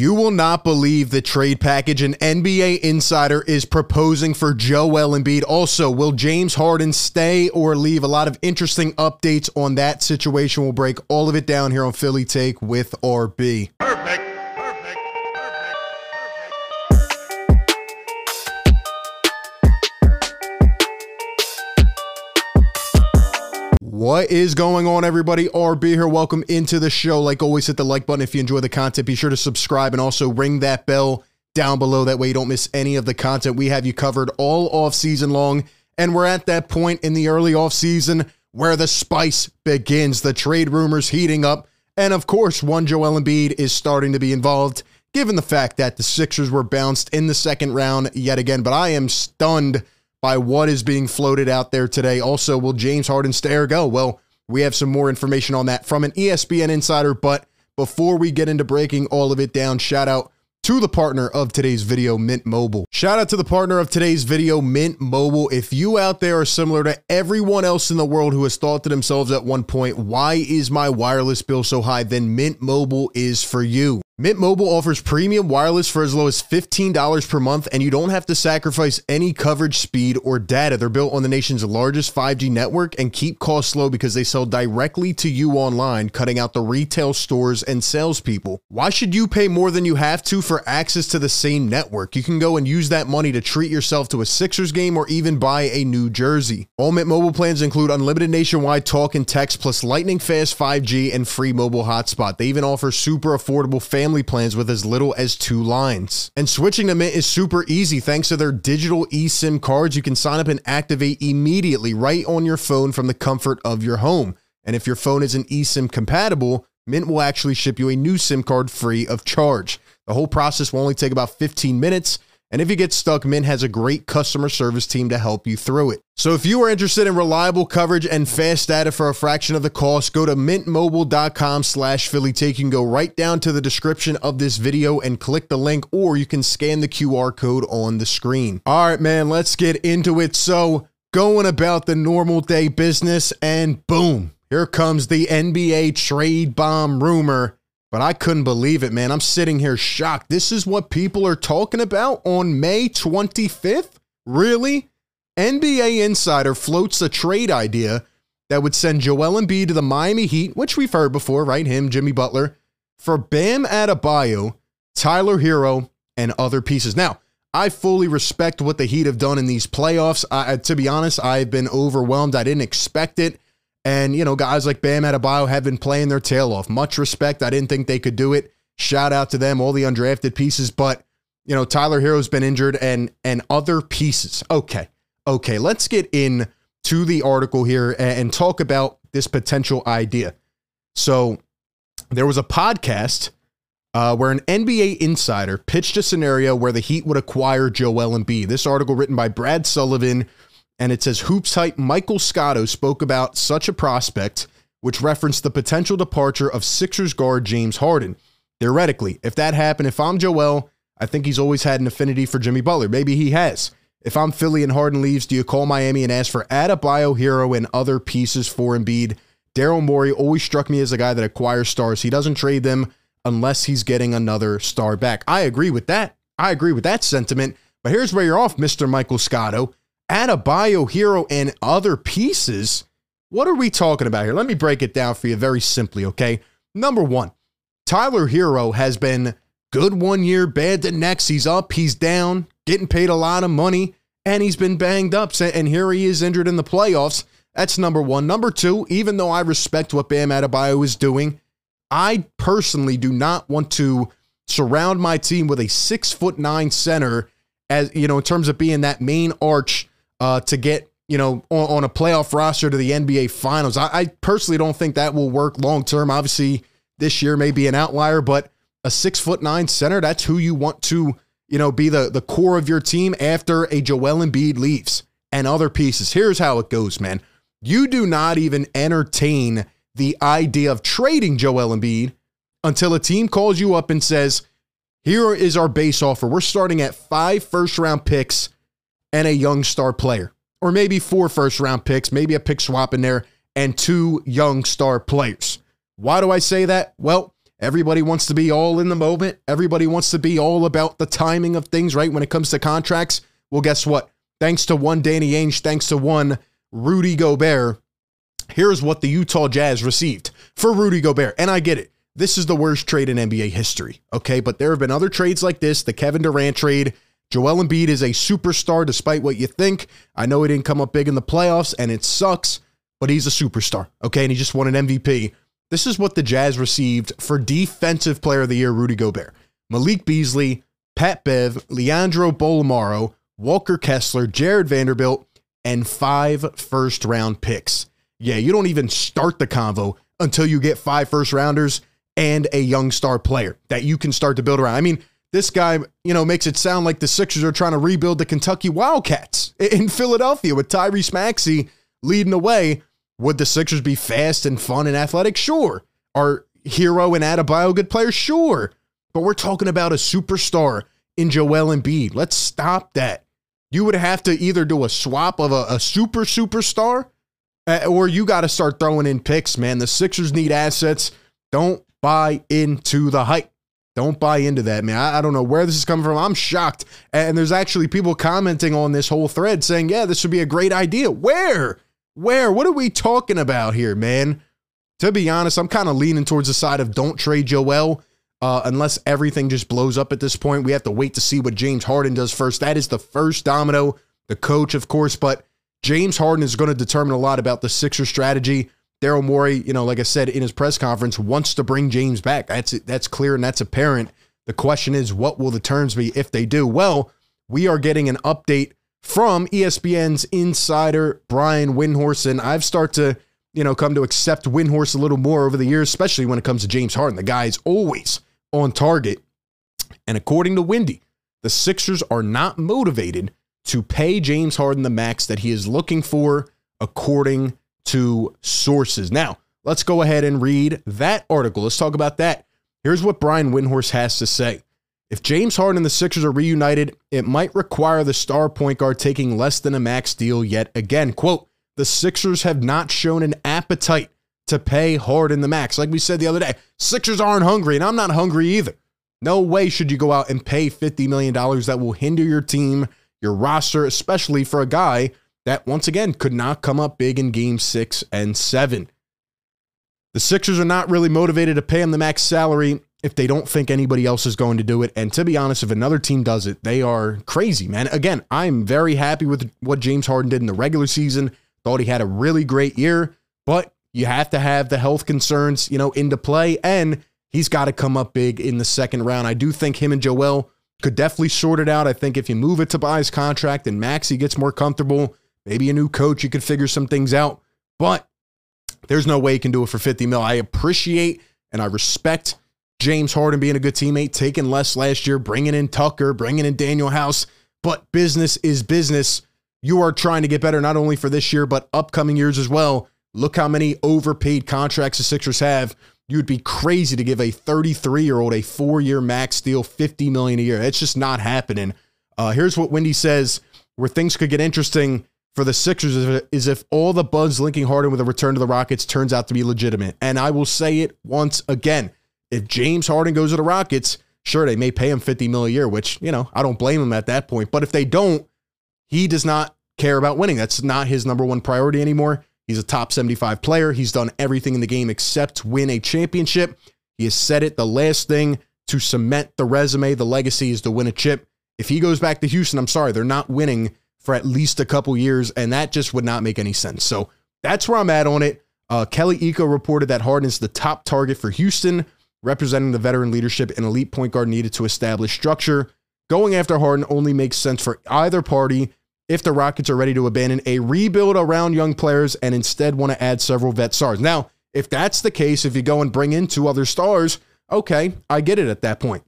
You will not believe the trade package an NBA insider is proposing for Joel Embiid. Also, will James Harden stay or leave? A lot of interesting updates on that situation. We'll break all of it down here on Philly Take with RB. Perfect. What is going on, everybody? RB here. Welcome into the show. Like always, hit the like button if you enjoy the content. Be sure to subscribe and also ring that bell down below. That way, you don't miss any of the content. We have you covered all off season long. And we're at that point in the early off season where the spice begins. The trade rumors heating up. And of course, one Joel Embiid is starting to be involved, given the fact that the Sixers were bounced in the second round yet again. But I am stunned by what is being floated out there today. Also, will James Harden stay or go? Well, we have some more information on that from an ESPN insider. But before we get into breaking all of it down, shout out to the partner of today's video, Mint Mobile. Shout out to the partner of today's video, Mint Mobile. If you out there are similar to everyone else in the world who has thought to themselves at one point, why is my wireless bill so high? Then Mint Mobile is for you. Mint Mobile offers premium wireless for as low as $15 per month, and you don't have to sacrifice any coverage, speed, or data. They're built on the nation's largest 5G network and keep costs low because they sell directly to you online, cutting out the retail stores and salespeople. Why should you pay more than you have to for access to the same network? You can go and use that money to treat yourself to a Sixers game or even buy a new jersey. All Mint Mobile plans include unlimited nationwide talk and text, plus lightning fast 5G and free mobile hotspot. They even offer super affordable family family plans with as little as two lines. And switching to Mint is super easy thanks to their digital eSIM cards. You can sign up and activate immediately right on your phone from the comfort of your home. And if your phone isn't eSIM compatible, Mint will actually ship you a new SIM card free of charge. The whole process will only take about 15 minutes and if you get stuck, Mint has a great customer service team to help you through it. So if you are interested in reliable coverage and fast data for a fraction of the cost, go to mintmobile.com slash Philly Take. You can go right down to the description of this video and click the link, or you can scan the QR code on the screen. All right, man, let's get into it. So going about the normal day business, and boom, here comes the NBA trade bomb rumor but I couldn't believe it, man. I'm sitting here shocked. This is what people are talking about on May 25th? Really? NBA Insider floats a trade idea that would send Joel Embiid to the Miami Heat, which we've heard before, right? Him, Jimmy Butler, for Bam Adebayo, Tyler Herro, and other pieces. Now, I fully respect what the Heat have done in these playoffs. I, to be honest, I've been overwhelmed. I didn't expect it. And, you know, guys like Bam Adebayo have been playing their tail off. Much respect. I didn't think they could do it. Shout out to them, all the undrafted pieces. But, you know, Tyler Herro's been injured and and other pieces. Okay. Okay. Let's get in to the article here and talk about this potential idea. So there was a podcast uh, where an NBA insider pitched a scenario where the Heat would acquire Joel Embiid. This article written by Brad Sullivan and it says HoopsHype Michael Scotto spoke about such a prospect, which referenced the potential departure of Sixers guard James Harden. Theoretically, if that happened, if I'm Joel, I think he's always had an affinity for Jimmy Butler. Maybe he has. If I'm Philly and Harden leaves, do you call Miami and ask for Adebayo, Herro, and other pieces for Embiid? Daryl Morey always struck me as a guy that acquires stars. He doesn't trade them unless he's getting another star back. I agree with that. I agree with that sentiment. But here's where you're off, Mr. Michael Scotto. Adebayo, Herro and other pieces. What are we talking about here? Let me break it down for you very simply, okay? Number one, Tyler Herro has been good one year, bad the next. He's up, he's down, getting paid a lot of money, and he's been banged up. And here he is injured in the playoffs. That's number one. Number two, even though I respect what Bam Adebayo is doing, I personally do not want to surround my team with a six foot nine center as you know, in terms of being that main arch uh, to get you know on, on, a playoff roster to the NBA Finals. I, I personally don't think that will work long term. Obviously, this year may be an outlier, but a six foot nine center that's who you want to you know be the the core of your team after a Joel Embiid leaves and other pieces. Here's how it goes, man. You do not even entertain the idea of trading Joel Embiid until a team calls you up and says, "Here is our base offer. We're starting at five first round picks." And a young star player, or maybe four first round picks, maybe a pick swap in there, and two young star players. Why do I say that? Well, Everybody wants to be all in the moment. Everybody wants to be all about the timing of things, right? When it comes to contracts. Well, guess what? Thanks to one Danny Ainge, thanks to one Rudy Gobert, here's what the Utah Jazz received for Rudy Gobert. And I get it. This is the worst trade in NBA history. Okay. But there have been other trades like this the Kevin Durant trade. Joel Embiid is a superstar despite what you think. I know he didn't come up big in the playoffs and it sucks, but he's a superstar. Okay. And he just won an MVP. This is what the Jazz received for Defensive Player of the Year, Rudy Gobert. Malik Beasley, Pat Bev, Leandro Bolmaro, Walker Kessler, Jarred Vanderbilt, and five first round picks. Yeah, you don't even start the convo until you get five first rounders and a young star player that you can start to build around. I mean, this guy, you know, makes it sound like the Sixers are trying to rebuild the Kentucky Wildcats in Philadelphia with Tyrese Maxey leading the way. Would the Sixers be fast and fun and athletic? Sure. Are Herro and Adebayo good players? Sure. But we're talking about a superstar in Joel Embiid. Let's stop that. You would have to either do a swap of a, a super superstar uh, or you got to start throwing in picks, man. The Sixers need assets. Don't buy into the hype. Don't buy into that, man. I, I, don't know where this is coming from. I'm shocked. And there's actually people commenting on this whole thread saying, yeah, this would be a great idea. Where? Where? What are we talking about here, man? To be honest, I'm kind of leaning towards the side of don't trade Joel uh, unless everything just blows up at this point. We have to wait to see what James Harden does first. That is the first domino, the coach, of course, but James Harden is going to determine a lot about the Sixer strategy. Daryl Morey, you know, like I said in his press conference, wants to bring James back. That's that's clear and that's apparent. The question is, what will the terms be if they do? Well, we are getting an update from ESPN's insider Brian Windhorst, and I've started to, you know, come to accept Windhorst a little more over the years, especially when it comes to James Harden. The guy is always on target, and according to Windy, the Sixers are not motivated to pay James Harden the max that he is looking for, according to sources. Now, let's go ahead and read that article. Let's talk about that. Here's what Brian Windhorst has to say. If James Harden and the Sixers are reunited, it might require the star point guard taking less than a max deal yet again. Quote, the Sixers have not shown an appetite to pay Harden the max. Like we said the other day, Sixers aren't hungry, and I'm not hungry either. No way should you go out and pay $50 million that will hinder your team your roster, especially for a guy that once again could not come up big in game six and seven. The Sixers are not really motivated to pay him the max salary if they don't think anybody else is going to do it. And to be honest, if another team does it, they are crazy, man. Again, I'm very happy with what James Harden did in the regular season. Thought he had a really great year, but you have to have the health concerns, you know, into play. And he's got to come up big in the second round. I do think him and Joel could definitely sort it out. I think if you move it to Tobias contract and Maxey gets more comfortable, maybe a new coach, you could figure some things out. But there's no way he can do it for 50 mil. I appreciate and I respect James Harden being a good teammate, taking less last year, bringing in Tucker, bringing in Danuel House. But business is business. You are trying to get better not only for this year, but upcoming years as well. Look how many overpaid contracts the Sixers have. You would be crazy to give a 33 year old a four year max deal, 50 million a year. It's just not happening. Uh, here's what Windy says where things could get interesting for the Sixers is if all the buzz linking Harden with a return to the Rockets turns out to be legitimate. And I will say it once again. If James Harden goes to the Rockets, sure, they may pay him 50 mil a year, which, you know, I don't blame him at that point. But if they don't, he does not care about winning. That's not his number one priority anymore. He's a top 75 player. He's done everything in the game except win a championship. He has said it. The last thing to cement the resume, the legacy is to win a chip. If he goes back to Houston, I'm sorry, they're not winning for at least a couple years, and that just would not make any sense. So that's where I'm at on it. Uh, Kelly Iko reported that Harden is the top target for Houston, representing the veteran leadership and elite point guard needed to establish structure. Going after Harden only makes sense for either party if the Rockets are ready to abandon a rebuild around young players and instead want to add several vet stars. Now, if that's the case, if you go and bring in two other stars, okay, I get it at that point.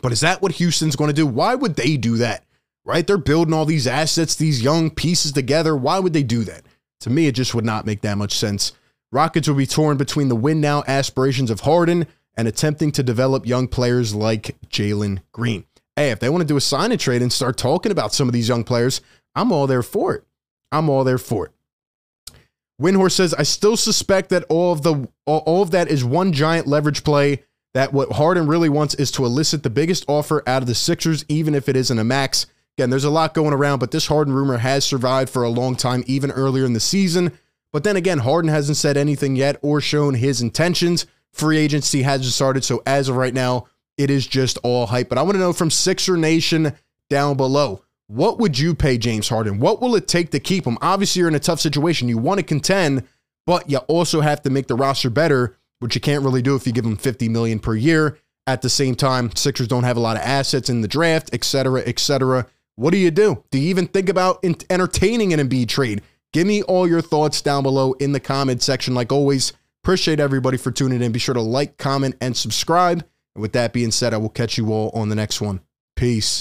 But is that what Houston's going to do? Why would they do that? Right? They're building all these assets, these young pieces together. Why would they do that? To me, it just would not make that much sense. Rockets will be torn between the win now aspirations of Harden and attempting to develop young players like Jalen Green hey, if they want to do a sign and trade and start talking about some of these young players, I'm all there for it. I'm all there for it. Windhorst says, I still suspect that all of the all of that is one giant leverage play that what Harden really wants is to elicit the biggest offer out of the Sixers, even if it isn't a max. Again, there's a lot going around, but this Harden rumor has survived for a long time, even earlier in the season. But then again, Harden hasn't said anything yet or shown his intentions. Free agency hasn't started. So as of right now, it is just all hype. But I want to know from Sixer Nation down below what would you pay James Harden? What will it take to keep him? Obviously, you're in a tough situation. You want to contend, but you also have to make the roster better, which you can't really do if you give him 50 million per year. At the same time, Sixers don't have a lot of assets in the draft, et cetera, et cetera. What do you do? Do you even think about entertaining an Embiid trade? Give me all your thoughts down below in the comment section. Like always, appreciate everybody for tuning in. Be sure to like, comment, and subscribe. And with that being said, I will catch you all on the next one. Peace.